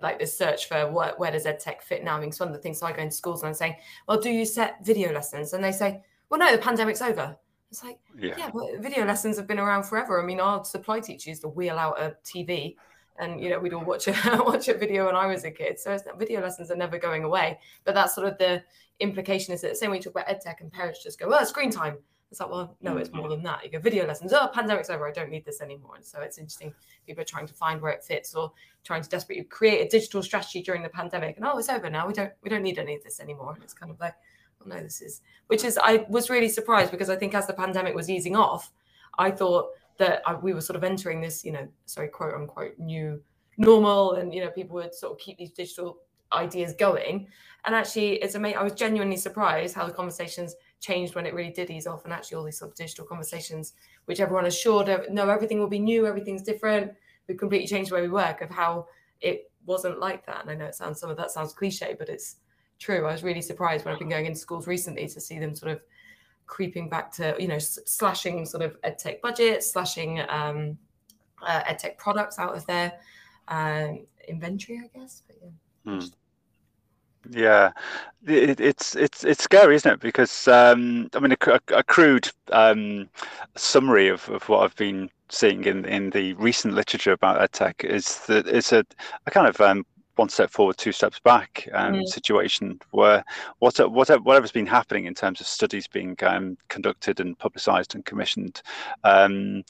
like this search for what, where does EdTech fit now? I mean, it's one of the things I go into schools and I'm saying, well, do you set video lessons? And they say, well, no, the pandemic's over. It's like, yeah, yeah but video lessons have been around forever. I mean, our supply teacher used to wheel out a TV and you know we'd all watch a watch a video when I was a kid. So video lessons are never going away. But that's sort of the implication is that the same way you talk about edtech and parents just go, well, screen time. It's like, well, no, it's more mm-hmm. than that. You go video lessons. Oh, pandemic's over. I don't need this anymore. And so it's interesting. People are trying to find where it fits or trying to desperately create a digital strategy during the pandemic. And oh, it's over now. We don't we don't need any of this anymore. And it's kind of like, well, no, this is which is I was really surprised because I think as the pandemic was easing off, I thought that I, we were sort of entering this, you know, sorry, quote unquote, new normal, and you know, people would sort of keep these digital ideas going. And actually, it's amazing. I was genuinely surprised how the conversations changed when it really did ease off, and actually, all these sort of digital conversations, which everyone assured of, no, everything will be new, everything's different. We've completely changed the way we work. Of how it wasn't like that. And I know it sounds some of that sounds cliche, but it's true. I was really surprised when I've been going into schools recently to see them sort of creeping back to you know slashing sort of edtech budgets, slashing um, uh, edtech products out of their um, inventory, I guess. But yeah. Hmm. Yeah, it, it's it's it's scary, isn't it? Because um, I mean, a, a crude um, summary of, of what I've been seeing in in the recent literature about edtech is that it's a, a kind of um, one step forward, two steps back um, mm. situation where what, whatever, whatever's been happening in terms of studies being um, conducted and publicized and commissioned, um,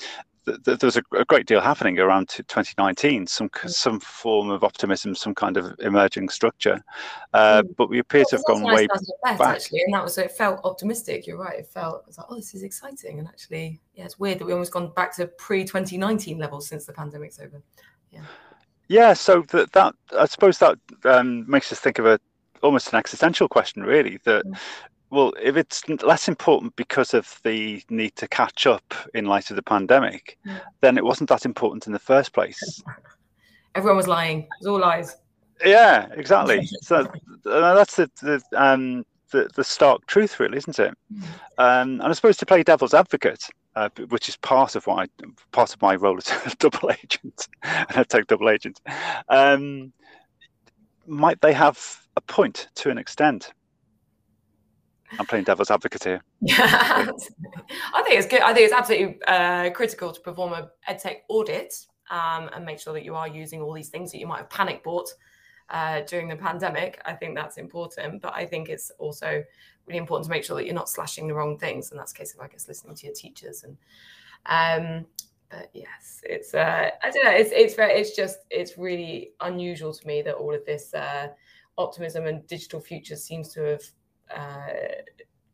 there was a, a, great deal happening around 2019, some mm. some form of optimism, some kind of emerging structure. Uh, mm. But we appear to have gone way back. Actually, and that was it. Felt optimistic. You're right. It felt it was like, oh, this is exciting. And actually, yeah, it's weird that we almost gone back to pre 2019 levels since the pandemic's over. Yeah. Yeah. So that that I suppose that um, makes us think of a almost an existential question, really. That mm well, if it's less important because of the need to catch up in light of the pandemic, yeah. then it wasn't that important in the first place. Everyone was lying. It was all lies. Yeah, exactly. so uh, that's the the, um, the the stark truth, really, isn't it? Mm. Um, and I suppose to play devil's advocate, uh, which is part of what I part of my role as a double agent, a tech double agent. Um, might they have a point to an extent? I'm playing devil's advocate here. Yeah, I think it's good. I think it's absolutely uh, critical to perform a edtech audit um, and make sure that you are using all these things that you might have panic bought uh, during the pandemic. I think that's important, but I think it's also really important to make sure that you're not slashing the wrong things, and that's case of I guess listening to your teachers and. Um, but yes, it's uh, I don't know. It's it's very, it's just it's really unusual to me that all of this uh, optimism and digital future seems to have uh,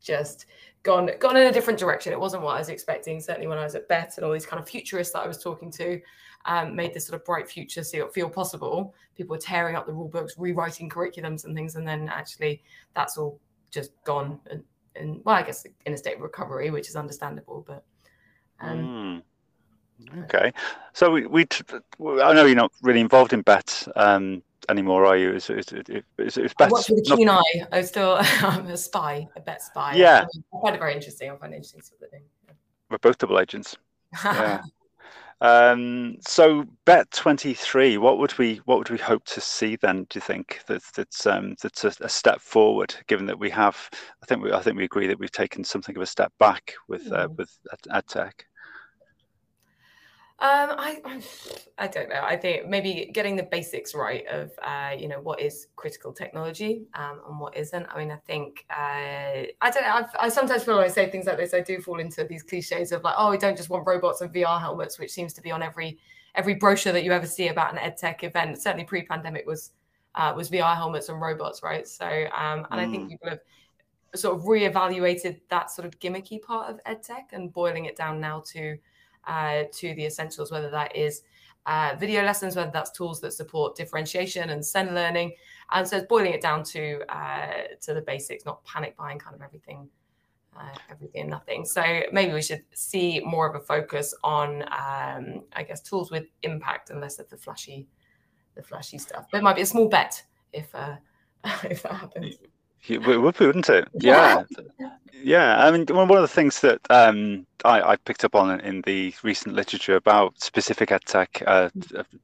just gone gone in a different direction. It wasn't what I was expecting. Certainly when I was at BETT and all these kind of futurists that I was talking to um, made this sort of bright future feel, feel possible. People were tearing up the rule books, rewriting curriculums and things, and then actually that's all just gone. And, and well, I guess in a state of recovery, which is understandable, but. Um, mm. Okay, so we, we, I know you're not really involved in BETT, um, anymore, are you? It's, it's, it's, it's I watch with a keen not... eye. I'm still I'm a spy, a BETT spy. Yeah, I find it very interesting. I find it interesting sort of thing. We're both double agents. yeah. Um, so BETT 23, what would we what would we hope to see then? Do you think that that's um, that's a, a, step forward? Given that we have, I think we I think we agree that we've taken something of a step back with uh, mm. with EdTech. Um, I, I don't know. I think maybe getting the basics right of uh, you know what is critical technology um, and what isn't. I mean, I think uh, I don't know. I've, i sometimes feel when I say things like this, I do fall into these cliches of like, oh, we don't just want robots and VR helmets, which seems to be on every every brochure that you ever see about an edtech event. Certainly, pre-pandemic was uh, was VR helmets and robots, right? So, um, and mm. I think mm. people have sort of reevaluated that sort of gimmicky part of edtech and boiling it down now to uh, to the essentials, whether that is uh, video lessons, whether that's tools that support differentiation and SEN learning. And so it's boiling it down to uh, to the basics, not panic buying kind of everything, uh, everything and nothing. So maybe we should see more of a focus on, um, I guess, tools with impact and less of the flashy, the flashy stuff. But it might be a small bet if uh, if that happens. It would be, wouldn't it? Yeah. yeah. I mean, one of the things that um, I, I, picked up on in the recent literature about specific edtech uh,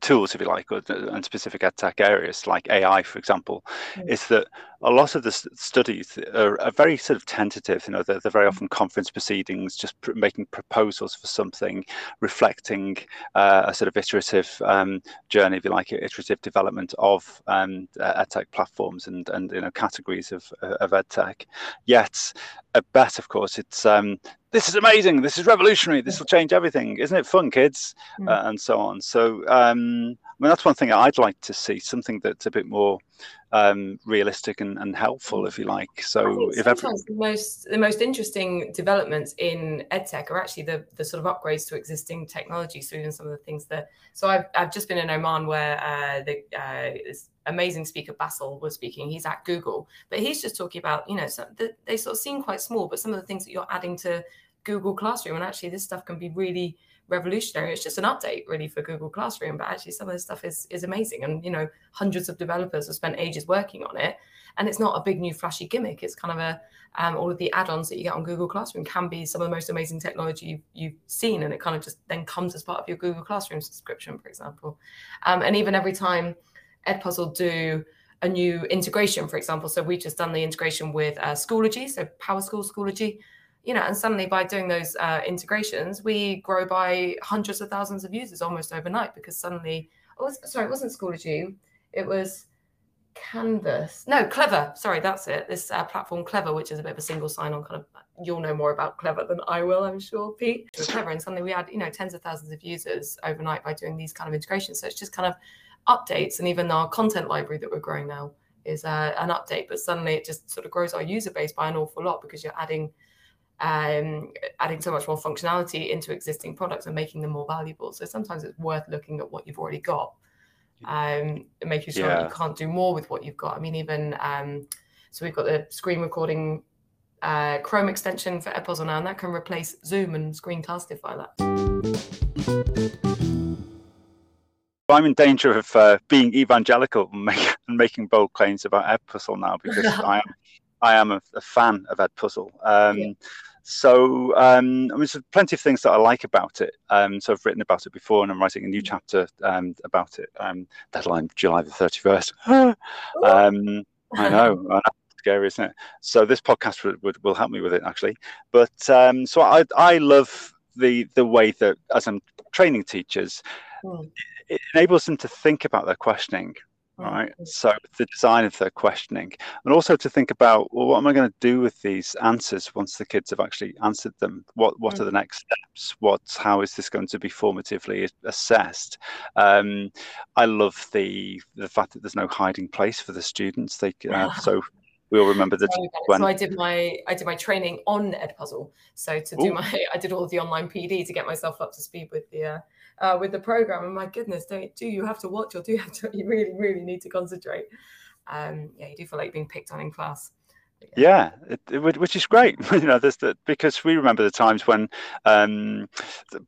tools, if you like, or, and specific edtech areas like AI, for example, mm. is that a lot of the studies are, are, very sort of tentative. You know, they're, they're very often conference proceedings, just pr- making proposals for something, reflecting uh, a sort of iterative um, journey, if you like, iterative development of um, edtech platforms and and you know categories of of edtech. Yet, at best, of course, it's um, this is amazing, this is revolutionary, this will change everything, isn't it fun, kids, mm. uh, and so on. So, um, I mean, that's one thing I'd like to see, something that's a bit more um, realistic and, and, helpful, if you like. So, if sometimes the most the most interesting developments in edtech are actually the the sort of upgrades to existing technology. So, even some of the things that so I've I've just been in Oman where uh, the uh, amazing speaker Basil was speaking. He's at Google, but he's just talking about you know so the, they sort of seem quite small, but some of the things that you're adding to Google Classroom, and actually this stuff can be really revolutionary. It's just an update really for Google Classroom, but actually some of this stuff is is amazing. And you know, hundreds of developers have spent ages working on it. And it's not a big new flashy gimmick. It's kind of a um, all of the add-ons that you get on Google Classroom can be some of the most amazing technology you've, you've seen, and it kind of just then comes as part of your Google Classroom subscription, for example. Um, and even every time Edpuzzle do a new integration, for example, so we've just done the integration with uh, Schoology, so PowerSchool Schoology you know, and suddenly by doing those uh, integrations, we grow by hundreds of thousands of users almost overnight because suddenly, oh, sorry, it wasn't Schoology, it was Canvas. No, Clever. Sorry, that's it. This uh, platform, Clever, which is a bit of a single sign-on kind of. You'll know more about Clever than I will, I'm sure, Pete. It was Clever, and suddenly we had you know tens of thousands of users overnight by doing these kind of integrations. So it's just kind of updates, and even our content library that we're growing now is uh, an update. But suddenly it just sort of grows our user base by an awful lot because you're adding um, adding so much more functionality into existing products and making them more valuable. So sometimes it's worth looking at what you've already got um, and making sure yeah. you can't do more with what you've got. I mean, even um, so, we've got the screen recording uh, Chrome extension for Edpuzzle now, and that can replace Zoom and Screencastify that. I'm in danger of uh, being evangelical and, make, and, making bold claims about Edpuzzle now because I am I am a, a fan of Edpuzzle. Um, yeah. So, um, I mean, there's plenty of things that I like about it. Um, so I've written about it before, and I'm writing a new chapter um, about it. Um, deadline July the 31st. um, I know, I know, scary, isn't it? So this podcast would, would, will help me with it actually. But um, so I I love the the way that as I'm training teachers, mm. it enables them to think about their questioning right? So the design of their questioning, and also to think about, well, what am I going to do with these answers once the kids have actually answered them? What what mm. are the next steps? What how is this going to be formatively assessed? Um, I love the the fact that there's no hiding place for the students. They uh, so we all remember that when... so I did my I did my training on Edpuzzle. So to do Ooh. my I did all the online PD to get myself up to speed with the uh, uh, with the program. And my goodness, don't do you have to watch or do you have to? You really really need to concentrate. Um, yeah, you do feel like being picked on in class. Yeah, it, it, which is great. you know, the, because we remember the times when um,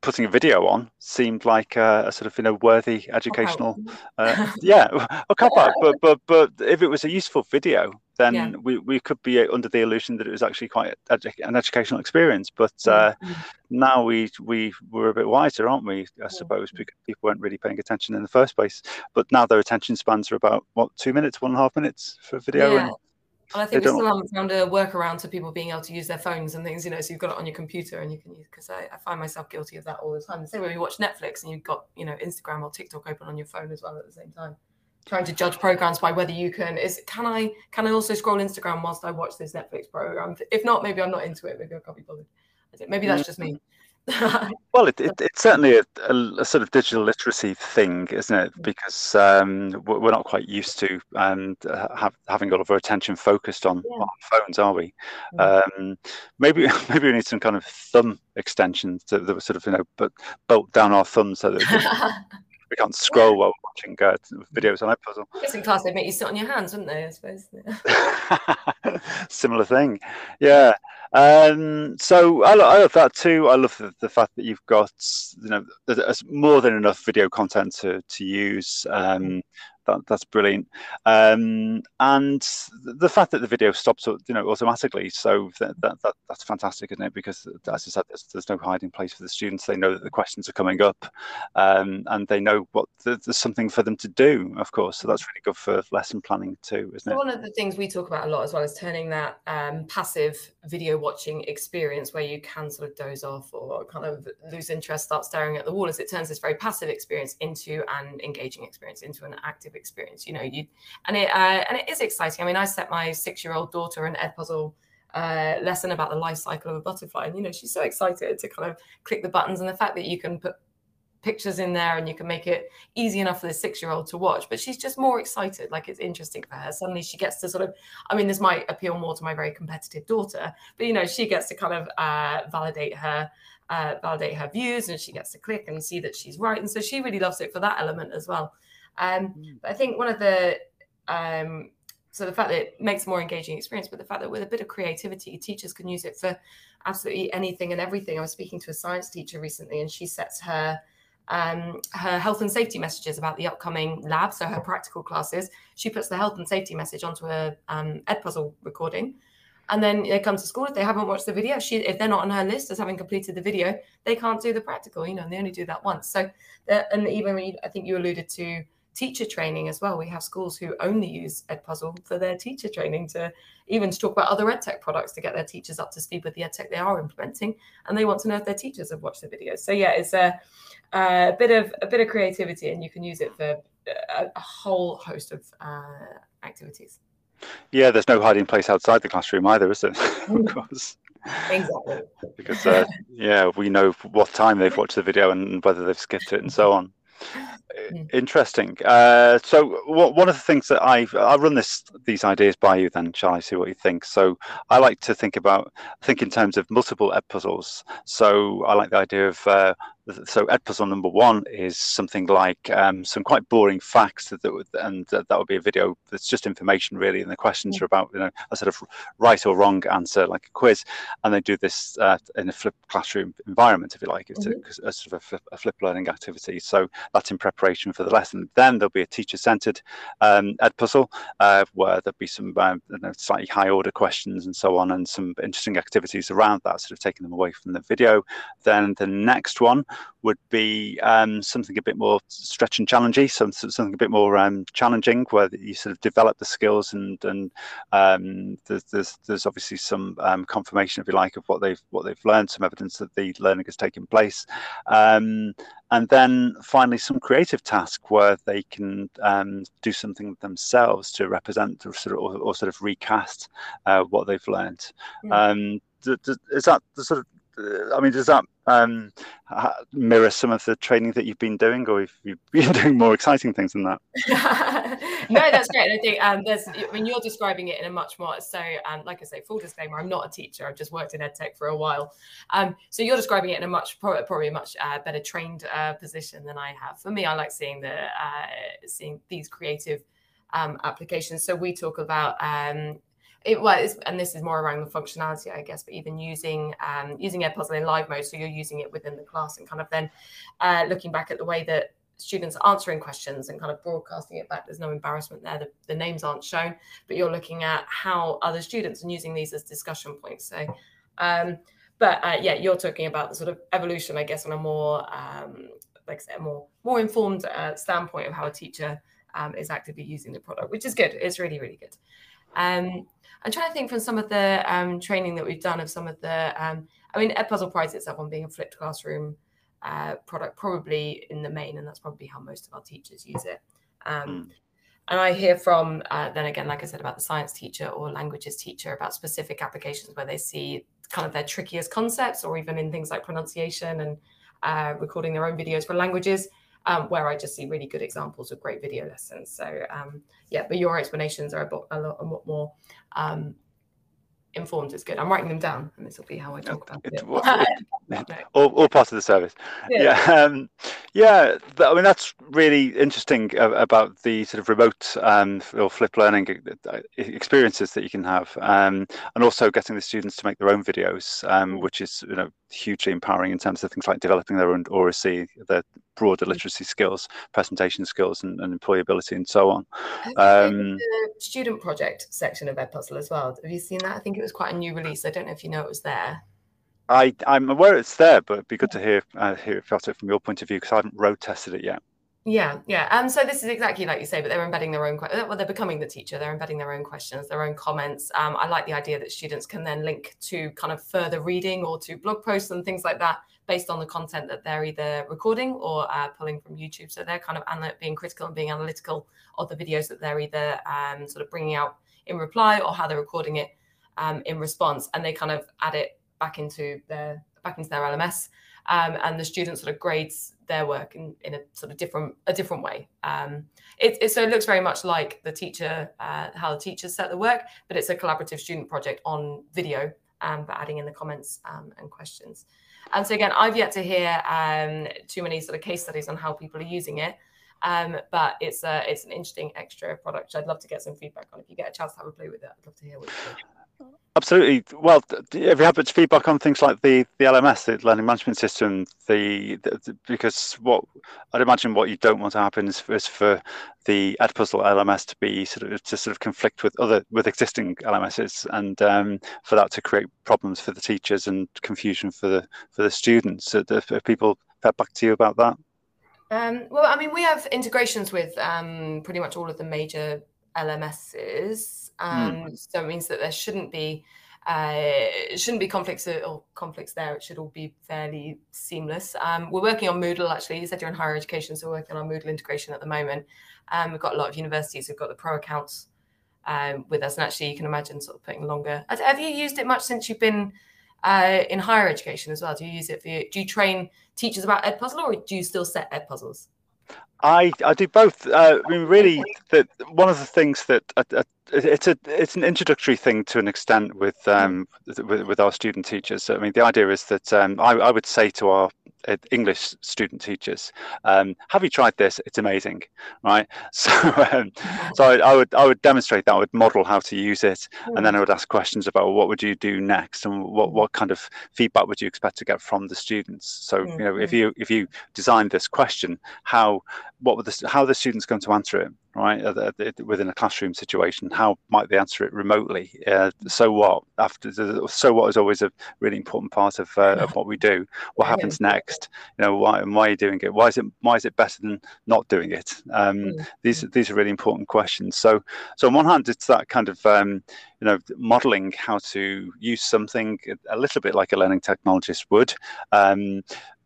putting a video on seemed like a, a, sort of you know worthy educational. Uh, yeah, a cop out. But but but if it was a useful video, then yeah. we, we could be under the illusion that it was actually quite edu- an educational experience. But uh, mm-hmm. now we we were a bit wiser, aren't we? I suppose because people weren't really paying attention in the first place. But now their attention spans are about what two minutes, one and a half minutes for video. Yeah. And, and I think we still haven't found a workaround to people being able to use their phones and things, you know, so you've got it on your computer and you can use, because I, I, find myself guilty of that all the time. The same way you watch Netflix and you've got, you know, Instagram or TikTok open on your phone as well at the same time. Trying to judge programs by whether you can is can I can I also scroll Instagram whilst I watch this Netflix program? If not, maybe I'm not into it. Maybe I can't be bothered. Maybe that's mm. just me. well, it, it, it's certainly a, a, a, sort of digital literacy thing, isn't it? Because um, we're not quite used to um, have, having all of our attention focused on, yeah. on phones, are we? Um, maybe maybe we need some kind of thumb extensions that, that sort of you know, but bolt down our thumbs so that we, can, we can't scroll while watching uh, videos on Edpuzzle. I guess in class they'd make you sit on your hands, wouldn't they? I suppose. Similar thing, yeah. Um, so I, I, love that too. I love the, the, fact that you've got you know there's more than enough video content to to use. Um, that, that's brilliant. Um, and the fact that the video stops, you know, automatically, so that, that, that that's fantastic, isn't it? Because as I said, there's, there's, no hiding place for the students. They know that the questions are coming up, um, and they know what there's something for them to do, of course. So that's really good for lesson planning too, isn't it? One of the things we talk about a lot as well is turning that um, passive video watching experience where you can sort of doze off or kind of lose interest, start staring at the wall, as it turns this very passive experience into an engaging experience, into an active experience. You know, you and it uh, and it is exciting. I mean, I set my six-year-old daughter an Edpuzzle uh, lesson about the life cycle of a butterfly, and you know, she's so excited to kind of click the buttons, and the fact that you can put pictures in there and you can make it easy enough for the six year old to watch but she's just more excited like it's interesting for her suddenly she gets to sort of i mean this might appeal more to my very competitive daughter but you know she gets to kind of uh, validate her uh, validate her views and she gets to click and see that she's right and so she really loves it for that element as well um, mm. but i think one of the um, so the fact that it makes a more engaging experience but the fact that with a bit of creativity teachers can use it for absolutely anything and everything i was speaking to a science teacher recently and she sets her um, her health and safety messages about the upcoming lab, so her practical classes. She puts the health and safety message onto a um, Edpuzzle recording. And then they come to school. If they haven't watched the video, she, if they're not on her list as having completed the video, they can't do the practical, you know, and they only do that once. So, and even when you, I think you alluded to teacher training as well. We have schools who only use Edpuzzle for their teacher training to even to talk about other EdTech products to get their teachers up to speed with the EdTech they are implementing. And they want to know if their teachers have watched the videos. So yeah, it's a a bit of a bit of creativity, and you can use it for a, a whole host of uh, activities. Yeah, there's no hiding place outside the classroom either, is there? of mm. course. Exactly. because uh, yeah, we know what time they've watched the video and whether they've skipped it and so on. Mm. Interesting. Uh, so one of the things that I I'll run this these ideas by you then, shall I see what you think? So I like to think about think in terms of multiple Edpuzzles. So I like the idea of uh, so Edpuzzle number one is something like um, some quite boring facts that, that would, and that, that would be a video that's just information really, and the questions yeah. are about you know a sort of right or wrong answer like a quiz, and they do this uh, in a flipped classroom environment if you like, it's mm-hmm. a, a, sort of a flip, a flip, learning activity. So that's in preparation for the lesson. Then there'll be a teacher-centered um, Edpuzzle uh, where there'll be some um, you know, slightly high order questions and so on, and some interesting activities around that, sort of taking them away from the video. Then the next one would be um, something a bit more stretch and challenging, something, something a bit more um, challenging, where you sort of develop the skills and and um, there's, there's, there's obviously some um, confirmation, if you like, of what they've what they've learned, some evidence that the learning has taken place, um, and then finally some creative task where they can um, do something themselves to represent or sort of, or, or sort of recast uh, what they've learned. Mm. is that the sort of I mean, does that um, mirror some of the training that you've been doing, or have you been doing more exciting things than that? no, that's great. I think um, there's, I mean, you're describing it in a much more so, um, like I say, full disclaimer, I'm not a teacher. I've just worked in edtech for a while. Um, so you're describing it in a much probably a much uh, better trained uh, position than I have. For me, I like seeing the uh, seeing these creative um, applications. So we talk about um, it was and this is more around the functionality i guess but even using um, using edpuzzle in live mode so you're using it within the class and kind of then uh, looking back at the way that students are answering questions and kind of broadcasting it back there's no embarrassment there the, the names aren't shown but you're looking at how other students and using these as discussion points so um, but uh, yeah you're talking about the sort of evolution i guess on a more um, like I said, a more more informed uh, standpoint of how a teacher um, is actively using the product, which is good. It's really, really good. Um, I'm trying to think from some of the um, training that we've done of some of the, um, I mean, Edpuzzle prides itself on being a flipped classroom uh, product, probably in the main, and that's probably how most of our teachers use it. Um, mm. And I hear from, uh, then again, like I said, about the science teacher or languages teacher about specific applications where they see kind of their trickiest concepts, or even in things like pronunciation and uh, recording their own videos for languages um, where I just see really good examples of great video lessons. So um, yeah, but your explanations are a, lot, a lot, a lot more um, informed It's good. I'm writing them down, and this will be how I talk about it. it all, all part of the service. Yeah, yeah. Um, yeah I mean that's really interesting about the sort of remote um, or flip learning uh, experiences that you can have, um, and also getting the students to make their own videos, um, which is you know hugely empowering in terms of things like developing their own oracy, their broader literacy skills, presentation skills, and, and employability, and so on. Um, the student project section of Edpuzzle as well. Have you seen that? I think it was quite a new release. I don't know if you know it was there. I, I'm aware it's there, but it'd be good to hear uh, hear about it from your point of view because I haven't road tested it yet. Yeah, yeah. Um, so this is exactly like you say, but they're embedding their own. Well, they're becoming the teacher. They're embedding their own questions, their own comments. Um, I like the idea that students can then link to kind of further reading or to blog posts and things like that based on the content that they're either recording or uh, pulling from YouTube. So they're kind of being critical and being analytical of the videos that they're either um, sort of bringing out in reply or how they're recording it um, in response, and they kind of add it back into their back into their LMS um, and the student sort of grades their work in, in a sort of different a different way. Um, it, it, so it looks very much like the teacher uh, how the teachers set the work, but it's a collaborative student project on video, um, but adding in the comments um, and questions. And so again, I've yet to hear um, too many sort of case studies on how people are using it. Um, but it's a, it's an interesting extra product. I'd love to get some feedback on. If you get a chance to have a play with it, I'd love to hear what you think. Absolutely. Well, have you had much feedback on things like the, the LMS, the learning management system? The, the because what I'd imagine what you don't want to happen is, is for the Edpuzzle LMS to be sort of to sort of conflict with other with existing LMSs, and um, for that to create problems for the teachers and confusion for the for the students. So have people fed back to you about that? Um, well, I mean, we have integrations with um, pretty much all of the major LMSs. Hmm. Um, mm. So it means that there shouldn't be uh, shouldn't be conflicts or conflicts there. It should all be fairly seamless. Um, we're working on Moodle actually. You said you're in higher education, so we're working on Moodle integration at the moment. Um, we've got a lot of universities who've got the pro accounts um, with us, and actually you can imagine sort of putting longer. Have you used it much since you've been uh, in higher education as well? Do you use it for? Do you train teachers about Edpuzzle, or do you still set Edpuzzles? I I do both. Uh, I mean, really, that one of the things that uh, uh, it's a it's an introductory thing to an extent with mm. um with, with our student teachers. So, I mean, the idea is that um, I, I would say to our uh, English student teachers, um, have you tried this? It's amazing, right? So, um, so I, I, would I would demonstrate that. I would model how to use it, and then I would ask questions about what would you do next, and what what kind of feedback would you expect to get from the students. So, you know, if you if you designed this question, how what would the how the students going to answer it? Right within a classroom situation how might they answer it remotely? Uh, so what? After so what is always a really important part of, uh, of what we do. What happens next? You know why and why are you doing it? Why is it why is it better than not doing it? Um, mm. these these are really important questions. So so on one hand it's that kind of um, you know modeling how to use something a little bit like a learning technologist would. Um,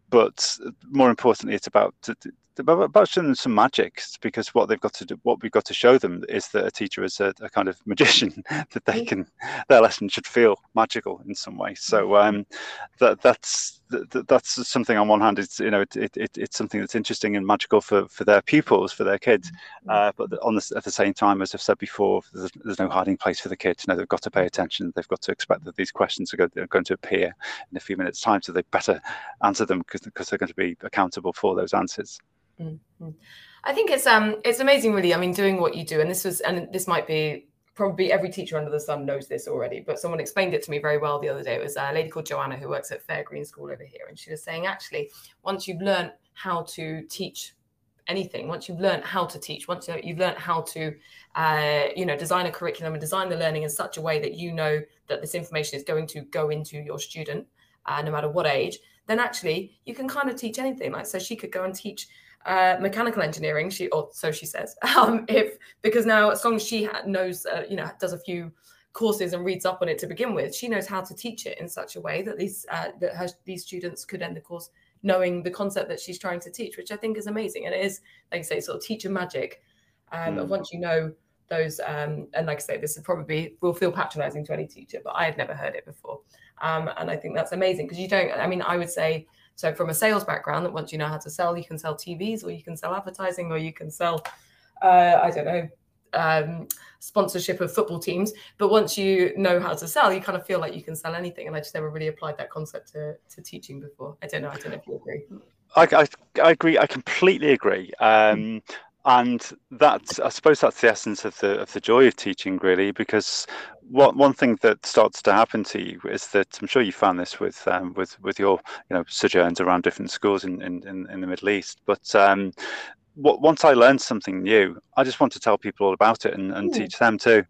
but more importantly, it's about about showing them some magic because what they've got to do, what we've got to show them is that a teacher is a, a kind of magician that they can their lesson should feel magical in some way. So mm-hmm. um, that that's that, that's something on one hand it's you know it, it, it's something that's interesting and magical for for their pupils for their kids, mm-hmm. uh, but on the, at the same time, as I've said before, there's, there's, no hiding place for the kids. You know they've got to pay attention. They've got to expect that these questions are, go, are going to appear in a few minutes' time, so they better answer them because because they're going to be accountable for those answers. Mm-hmm. I think it's um it's amazing, really. I mean, doing what you do, and this was and this might be probably every teacher under the sun knows this already, but someone explained it to me very well the other day. It was a lady called Joanna who works at Fairgreen School over here, and she was saying actually, once you've learned how to teach anything, once you've learned how to teach, once you've learned how to, uh, you know, design a curriculum and design the learning in such a way that you know that this information is going to go into your student, uh, no matter what age, then actually you can kind of teach anything. Like, so she could go and teach uh, mechanical engineering. She, or so she says, um, if because now as long as she knows, uh, you know, does a few courses and reads up on it to begin with, she knows how to teach it in such a way that these uh, that her, these students could end the course knowing the concept that she's trying to teach, which I think is amazing. And it is, like I say, sort of teacher magic. Um, mm. Once you know those, um, and like I say, this is probably will feel patronizing to any teacher, but I had never heard it before. Um, and I think that's amazing because you don't. I mean, I would say so from a sales background, that once you know how to sell, you can sell TVs or you can sell advertising or you can sell, uh, I don't know, um, sponsorship of football teams. But once you know how to sell, you kind of feel like you can sell anything. And I just never really applied that concept to, to teaching before. I don't know. I don't know if you agree. I, I, I agree. I completely agree. Um, and that's I suppose that's the essence of the of the joy of teaching, really, because one one thing that starts to happen to you is that I'm sure you found this with um, with with your you know sojourns around different schools in in, in the Middle East, but um, once I learn something new, I just want to tell people all about it and, and mm. teach them too.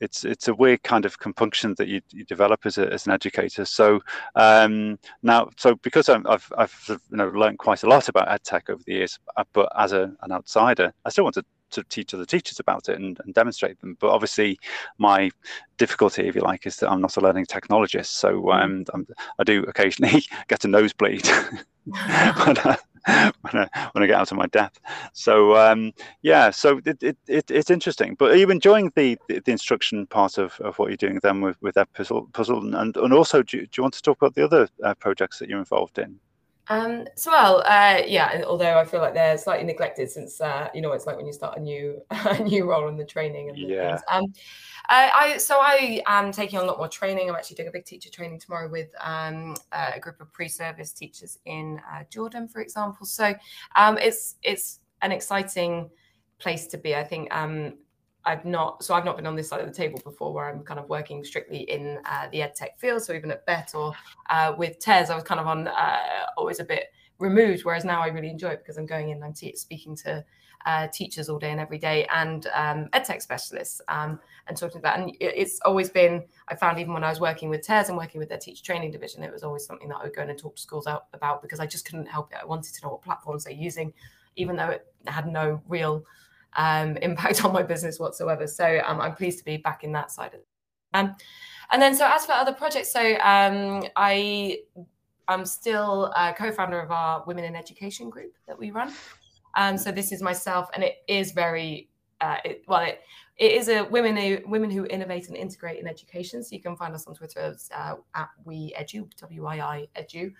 It's it's a weird kind of compunction that you, you develop as, a, as an educator. So um, now, so because i have I've you know learned quite a lot about edtech over the years, uh, but as a, an outsider, I still want to to teach other teachers about it and, and, demonstrate them. But obviously, my difficulty, if you like, is that I'm not a learning technologist. So mm. um, i do occasionally get a nosebleed when, I, when, I, when I get out of my depth. So um, yeah, so it, it, it, it's interesting. But are you enjoying the, the, the, instruction part of, of what you're doing then with, with Edpuzzle? puzzle? And, and also, do, do you want to talk about the other uh, projects that you're involved in? Um, so well, uh, yeah. Although I feel like they're slightly neglected since uh, you know it's like when you start a new a new role in the training and yeah. Things. Um, uh, I so I am taking on a lot more training. I'm actually doing a big teacher training tomorrow with um, a group of pre-service teachers in uh, Jordan, for example. So um, it's it's an exciting place to be. I think um, I've not, so I've not been on this side of the table before where I'm kind of working strictly in uh, the ed tech field. So even at BETT or uh, with TES, I was kind of on uh, always a bit removed, whereas now I really enjoy it because I'm going in and I'm te- speaking to uh, teachers all day and every day and um, ed tech specialists um, and talking about, and it's always been, I found even when I was working with TES and working with their teacher training division, it was always something that I would go in and talk to schools out about because I just couldn't help it. I wanted to know what platforms they're using, even though it had no real um, impact on my business whatsoever. So um, I'm pleased to be back in that side. Um, and then, so as for other projects, so um, I am still a co-founder of our Women in Education group that we run. Um, so this is myself, and it is very uh, it, well. It, it is a women who women who innovate and integrate in education. So you can find us on Twitter uh, at we edu w i i edu.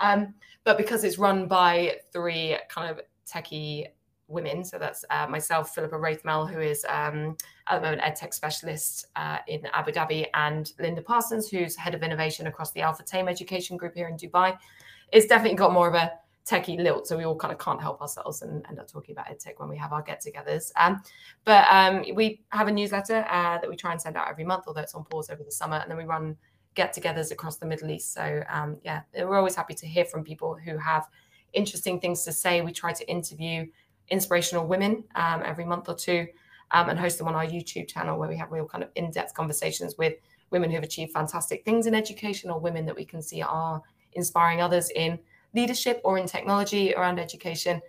Um, but because it's run by three kind of techie women. So that's uh, myself, Philippa Wraithmell, who is um, at the moment EdTech specialist uh, in Abu Dhabi, and Linda Parsons, who's head of innovation across the Al-Futtaim Education Group here in Dubai. It's definitely got more of a techie lilt, so we all kind of can't help ourselves and end up talking about EdTech when we have our get-togethers. Um, but um, we have a newsletter uh, that we try and send out every month, although it's on pause over the summer, and then we run get-togethers across the Middle East. So um, yeah, we're always happy to hear from people who have interesting things to say. We try to interview inspirational women um, every month or two um, and host them on our YouTube channel where we have real kind of in depth conversations with women who've achieved fantastic things in education or women that we can see are inspiring others in leadership or in technology around education.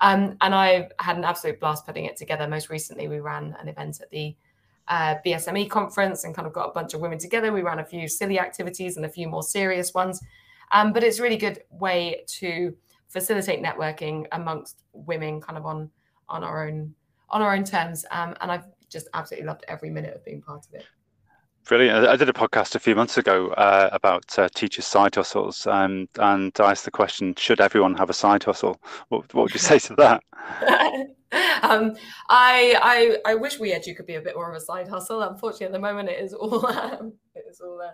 Um, and I've had an absolute blast putting it together. Most recently, we ran an event at the uh, BSME conference and kind of got a bunch of women together. We ran a few silly activities and a few more serious ones. Um, but it's a really good way to facilitate networking amongst women kind of on on our own on our own terms um, and i've just absolutely loved every minute of being part of it Brilliant. I did a podcast a few months ago uh, about uh, teachers' side hustles, um, and I asked the question: Should everyone have a side hustle? What, what would you say to that? um, I, I I wish we edu could be a bit more of a side hustle. Unfortunately, at the moment, it is all um, it is all uh,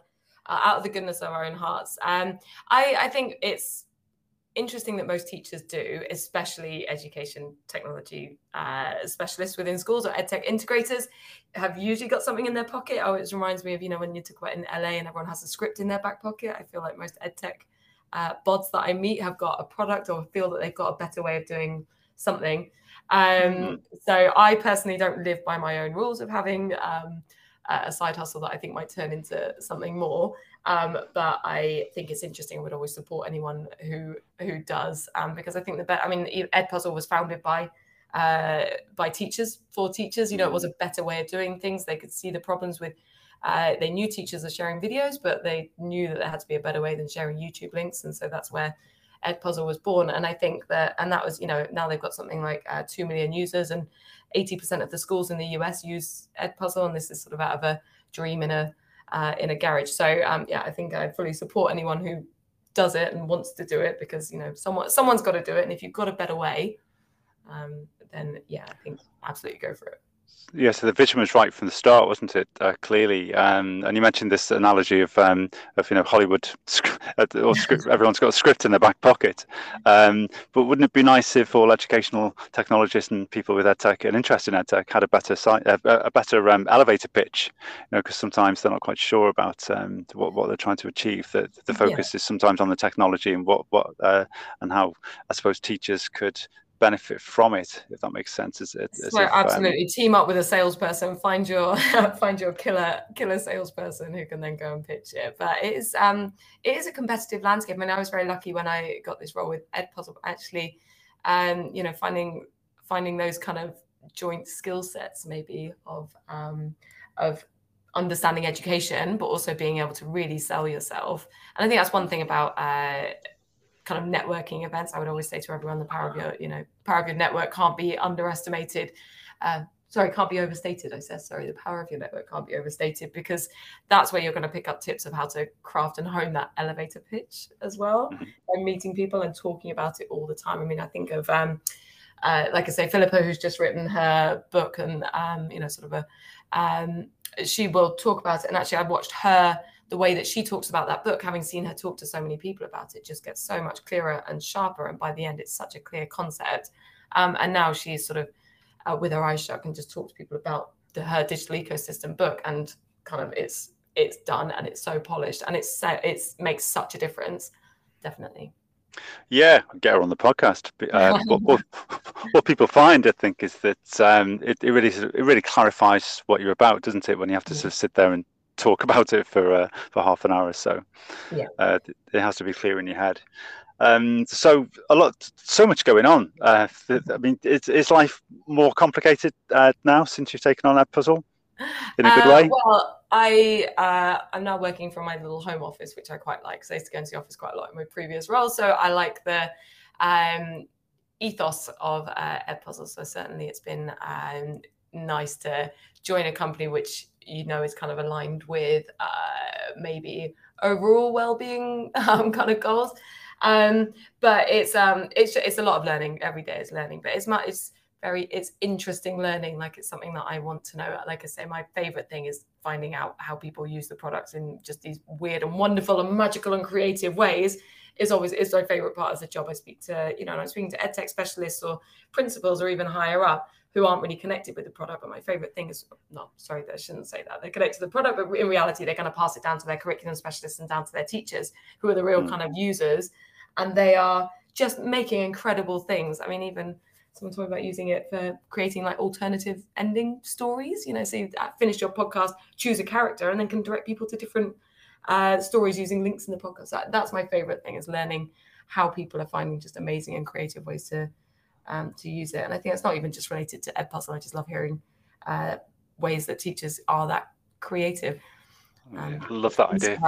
out of the goodness of our own hearts. Um, I I think it's interesting that most teachers do, especially education technology uh, specialists within schools or edtech integrators, have usually got something in their pocket. Oh, it reminds me of you know when you talk about in LA and everyone has a script in their back pocket. I feel like most edtech uh, bods that I meet have got a product or feel that they've got a better way of doing something. Um, mm-hmm. So I personally don't live by my own rules of having. Um, a side hustle that I think might turn into something more. Um, but I think it's interesting. I would always support anyone who who does um, because I think the better. I mean, Edpuzzle was founded by uh, by teachers for teachers. You know, it was a better way of doing things. They could see the problems with. Uh, they knew teachers are sharing videos, but they knew that there had to be a better way than sharing YouTube links, and so that's where Edpuzzle was born. And I think that, and that was, you know, now they've got something like uh, two million users, and 80% of the schools in the US use Edpuzzle, and this is sort of out of a dream in a uh, in a garage. So um, yeah, I think I fully support anyone who does it and wants to do it because you know someone someone's got to do it, and if you've got a better way, um, then yeah, I think absolutely go for it. Yeah, so the vision was right from the start, wasn't it? Uh, clearly, um, and you mentioned this analogy of um, of you know Hollywood uh, or script. everyone's got a script in their back pocket. Um, but wouldn't it be nice if all educational technologists and people with edtech and interest in edtech had a better a, a better um, elevator pitch? You know, because sometimes they're not quite sure about um, what what they're trying to achieve. That the focus yeah. is sometimes on the technology and what what uh, and how I suppose teachers could benefit from it if that makes sense as, as if, um, absolutely. Um, team up with a salesperson find your find your killer killer salesperson who can then go and pitch it. But it is um it is a competitive landscape. I mean I was very lucky when I got this role with Edpuzzle actually um you know finding finding those kind of joint skill sets maybe of um of understanding education but also being able to really sell yourself. And I think that's one thing about uh kind of networking events, I would always say to everyone, the power of your, you know, power of your network can't be underestimated. Uh, sorry, can't be overstated. I said, sorry, the power of your network can't be overstated because that's where you're going to pick up tips of how to craft and hone that elevator pitch as well. Mm-hmm. And meeting people and talking about it all the time. I mean, I think of, um, uh, like I say, Philippa, who's just written her book and, um, you know, sort of a, um, she will talk about it. And actually, I've watched her the way that she talks about that book, having seen her talk to so many people about it, just gets so much clearer and sharper. And by the end, it's such a clear concept. Um, and now she's sort of uh, with her eyes shut can just talk to people about the, her digital ecosystem book, and kind of it's it's done and it's so polished and it's it's makes such a difference. Definitely. Yeah, get her on the podcast. Uh, what, what, what, people find, I think, is that um, it, it, really it really clarifies what you're about, doesn't it? When you have to sort of sit there and talk about it for uh, for half an hour or so. Yeah, uh, it has to be clear in your head. Um, so a lot, so much going on. Uh, I mean, is, is life more complicated uh, now since you've taken on Edpuzzle in a good way? Uh, well, I uh, I'm now working from my little home office, which I quite like. Because I used to go into the office quite a lot in my previous role, so I like the um, ethos of uh, Edpuzzle. So certainly, it's been um, nice to join a company which you know is kind of aligned with uh, maybe overall well-being um, kind of goals. Um, but it's um, it's it's a lot of learning every day is learning, but it's much it's very it's interesting learning. Like it's something that I want to know. Like I say, my favorite thing is finding out how people use the products in just these weird and wonderful and magical and creative ways is always is my favorite part of the job. I speak to, you know, I'm speaking to edtech specialists or principals or even higher up who aren't really connected with the product. But my favorite thing is, no, sorry, I shouldn't say that. They're connected to the product, but in reality, they're going to pass it down to their curriculum specialists and down to their teachers, who are the real mm. kind of users. And they are just making incredible things. I mean, even someone talking about using it for creating like alternative ending stories. You know, so you finish your podcast, choose a character, and then can direct people to different uh, stories using links in the podcast. That, that's my favorite thing is learning how people are finding just amazing and creative ways to um, to use it. And I think it's not even just related to Edpuzzle. I just love hearing uh, ways that teachers are that creative. Um, love that idea.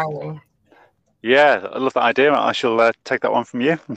Yeah, I love that idea. I shall uh, take that one from you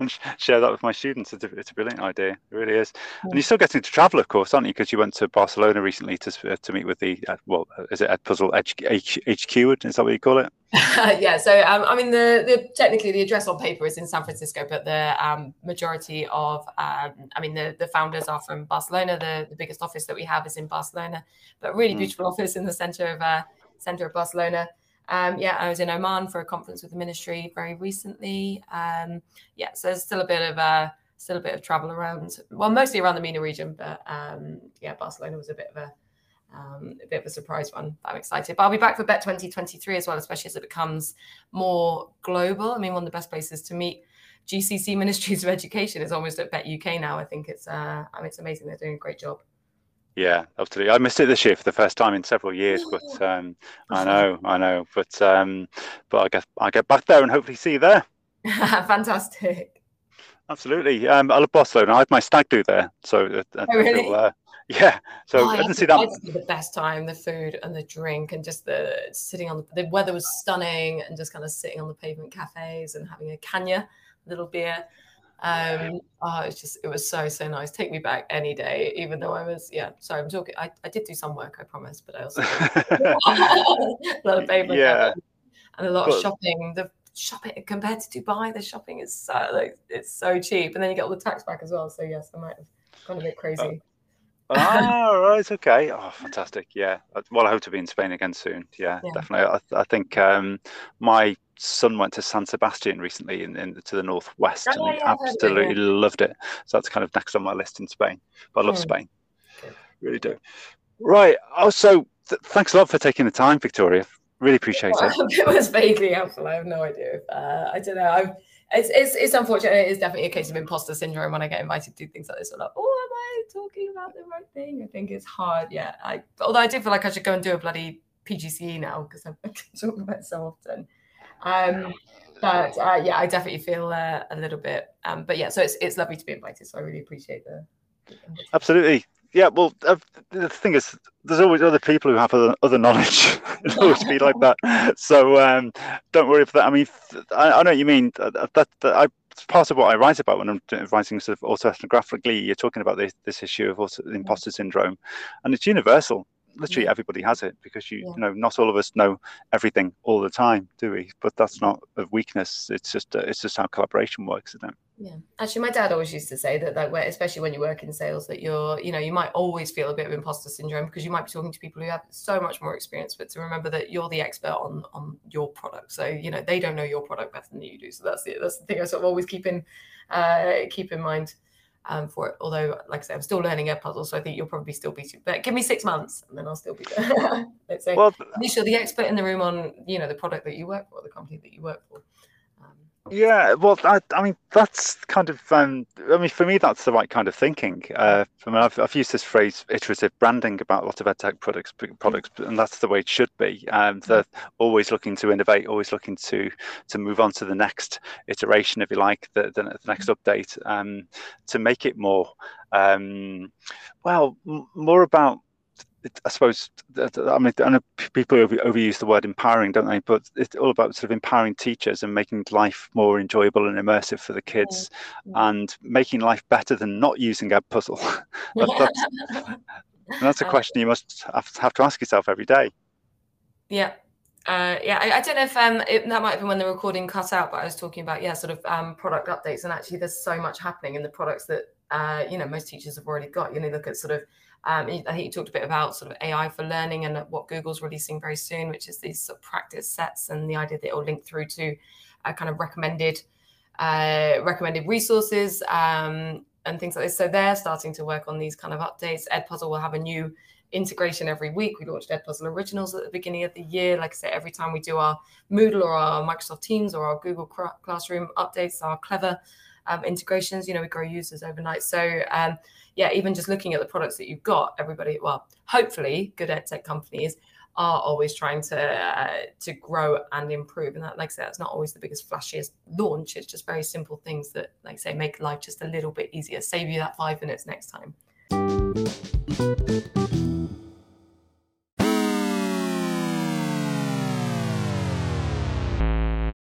and share that with my students. It's a, it's a brilliant idea. It really is. And you're still getting to travel, of course, aren't you? Because you went to Barcelona recently to uh, to meet with the uh, well, is it Edpuzzle HQ? Is that what you call it? yeah. So um, I mean, the, the technically the address on paper is in San Francisco, but the um, majority of um, I mean the the founders are from Barcelona. The the biggest office that we have is in Barcelona, but really mm. beautiful office in the center of uh, center of Barcelona. Um, yeah, I was in Oman for a conference with the ministry very recently. Um, yeah, so there's still a bit of a uh, still a bit of travel around. Well, mostly around the MENA region, but um, yeah, Barcelona was a bit of a um, a bit of a surprise one. I'm excited. But I'll be back for BETT 2023 as well, especially as it becomes more global. I mean, one of the best places to meet GCC Ministries of Education is almost at BETT UK now. I think it's uh, I mean, it's amazing. They're doing a great job. Yeah, absolutely. I missed it this year for the first time in several years, but um, I know, I know, but um, but I guess I get back there and hopefully see you there. Fantastic. Absolutely. Um, I love Barcelona. I had my stag do there, so uh, oh, really? Uh, yeah. So oh, I didn't see that. the best time, the food and the drink, and just the sitting on the, the weather was stunning, and just kind of sitting on the pavement cafes and having a caña, little beer. Um, oh, it's just it was so so nice. Take me back any day, even though I was yeah. Sorry, I'm talking. I, I did do some work, I promise, but I also a lot of paper yeah. and a lot of shopping. The shopping compared to Dubai, the shopping is so like it's so cheap, and then you get all the tax back as well. So yes, I might have gone a bit crazy. ah, right, okay. Oh, fantastic. Yeah. Uh, well, I hope to be in Spain again soon. Yeah, yeah. definitely. I, I think um, my son went to San Sebastian recently in, in to the northwest, oh, and he yeah, absolutely it, yeah. loved it. So that's kind of next on my list in Spain. But I love mm. Spain, really do. Right. Oh, so th- thanks a lot for taking the time, Victoria. Really appreciate it. it was vaguely helpful. I have no idea. Uh, I don't know. I've, it's, it's it's unfortunate. It is definitely a case of imposter syndrome when I get invited to do things like this. I'm like, oh, am I talking about the right thing? I think it's hard. Yeah. I although I do feel like I should go and do a bloody PGCE now because I'm talking about it so often. Um, but uh, yeah, I definitely feel uh, a little bit. Um, but yeah, so it's it's lovely to be invited. So I really appreciate the. Absolutely, yeah. Well, uh, the thing is, there's always other people who have other, other knowledge. It'll always be like that. So um, don't worry for that. I mean, I, I know what you mean. That, that, that I it's part of what I write about when I'm writing sort of autoethnographically. You're talking about this, this issue of also imposter syndrome, and it's universal literally everybody has it because you, yeah. you know not all of us know everything all the time do we? But that's not a weakness it's just a, it's just how collaboration works isn't it? Yeah. Actually my dad always used to say that like especially when you work in sales that you're you know you might always feel a bit of imposter syndrome because you might be talking to people who have so much more experience but to remember that you're the expert on on your product. So you know they don't know your product better than you do so that's the that's the thing i sort of always keep in uh keep in mind um, for it. Although, like I said, I'm still learning Edpuzzle, so I think you'll probably still be. But give me six months, and then I'll still be there. Let's say, well, Nisha, the expert in the room on you know the product that you work for, the company that you work for. Yeah, well, I, I mean, that's kind of, um, I mean, for me, that's the right kind of thinking. Uh, I mean, I've, I've used this phrase, iterative branding, about a lot of edtech products, products, and that's the way it should be. Um, they're always looking to innovate, always looking to to move on to the next iteration, if you like, the, the, the next update, um, to make it more, um, well, more about I suppose I mean I know people over, overuse the word empowering, don't they? But it's all about sort of empowering teachers and making life more enjoyable and immersive for the kids, yeah. and making life better than not using Edpuzzle. that, that's, that's a uh, question you must have to ask yourself every day. Yeah, uh, yeah, I, I, don't know if um, it, that might have been when the recording cut out, but I was talking about yeah, sort of um, product updates, and actually, there's so much happening in the products that uh, you know most teachers have already got. You know, look at sort of um, I think you talked a bit about sort of AI for learning and what Google's releasing very soon, which is these sort of practice sets and the idea that it will link through to a kind of recommended uh, recommended resources um, and things like this. So they're starting to work on these kind of updates. Edpuzzle will have a new integration every week. We launched Edpuzzle Originals at the beginning of the year. Like I said, every time we do our Moodle or our Microsoft Teams or our Google Classroom updates, our clever um, integrations, you know, we grow users overnight. So um, yeah, even just looking at the products that you've got, everybody, well, hopefully good ed tech companies are always trying to uh, to grow and improve. And that, like I said, it's not always the biggest, flashiest launch. It's just very simple things that, like I say, make life just a little bit easier, save you that five minutes next time.